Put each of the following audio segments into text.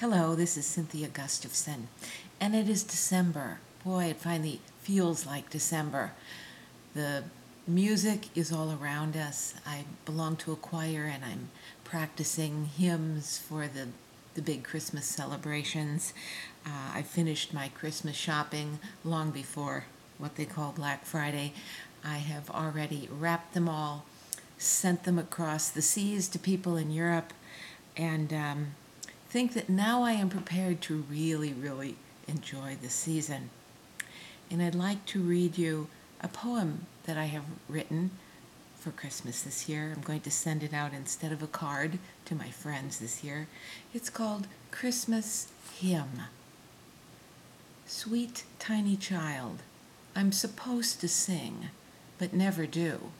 Hello, this is Cynthia Gustavson, and it is December. Boy, it finally feels like December. The music is all around us. I belong to a choir and I'm practicing hymns for the, the big Christmas celebrations. Uh, I finished my Christmas shopping long before what they call Black Friday. I have already wrapped them all, sent them across the seas to people in Europe, and um, think that now I am prepared to really, really enjoy the season. And I'd like to read you a poem that I have written for Christmas this year. I'm going to send it out instead of a card to my friends this year. It's called Christmas Hymn. Sweet tiny child, I'm supposed to sing, but never do.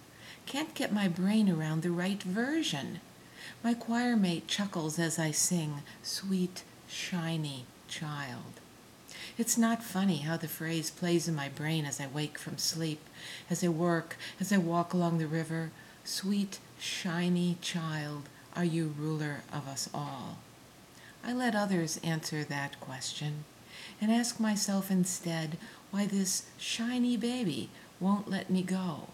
Can't get my brain around the right version. My choir mate chuckles as I sing, Sweet, shiny child. It's not funny how the phrase plays in my brain as I wake from sleep, as I work, as I walk along the river. Sweet, shiny child, are you ruler of us all? I let others answer that question and ask myself instead why this shiny baby won't let me go,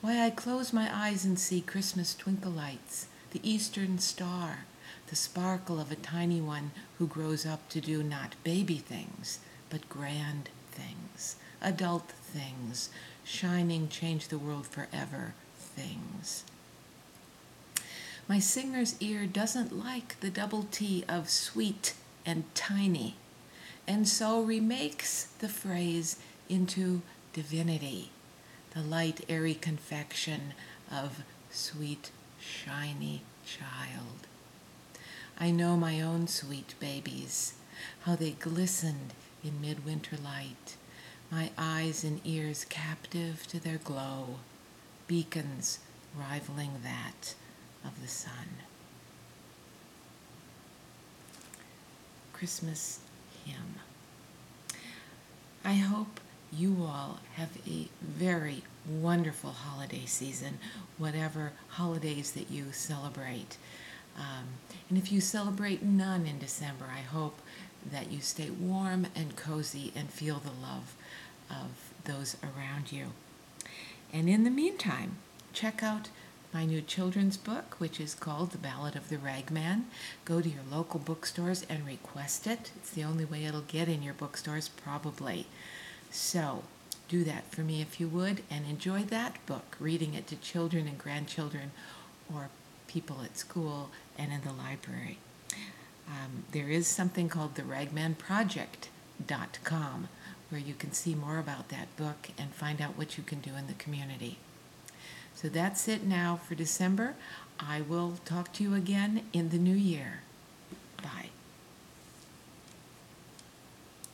why I close my eyes and see Christmas twinkle lights the eastern star, the sparkle of a tiny one who grows up to do not baby things, but grand things, adult things, shining, change the world forever things. My singer's ear doesn't like the double T of sweet and tiny, and so remakes the phrase into divinity, the light, airy confection of sweet shiny child. I know my own sweet babies, how they glistened in midwinter light, my eyes and ears captive to their glow, beacons rivaling that of the sun. Christmas hymn. I hope you all have a very wonderful holiday season, whatever holidays that you celebrate. Um, and if you celebrate none in December, I hope that you stay warm and cozy and feel the love of those around you. And in the meantime, check out my new children's book, which is called The Ballad of the Ragman. Go to your local bookstores and request it. It's the only way it'll get in your bookstores, probably. So do that for me if you would, and enjoy that book, reading it to children and grandchildren or people at school and in the library. Um, there is something called the ragmanproject.com where you can see more about that book and find out what you can do in the community. So that's it now for December. I will talk to you again in the new year. Bye.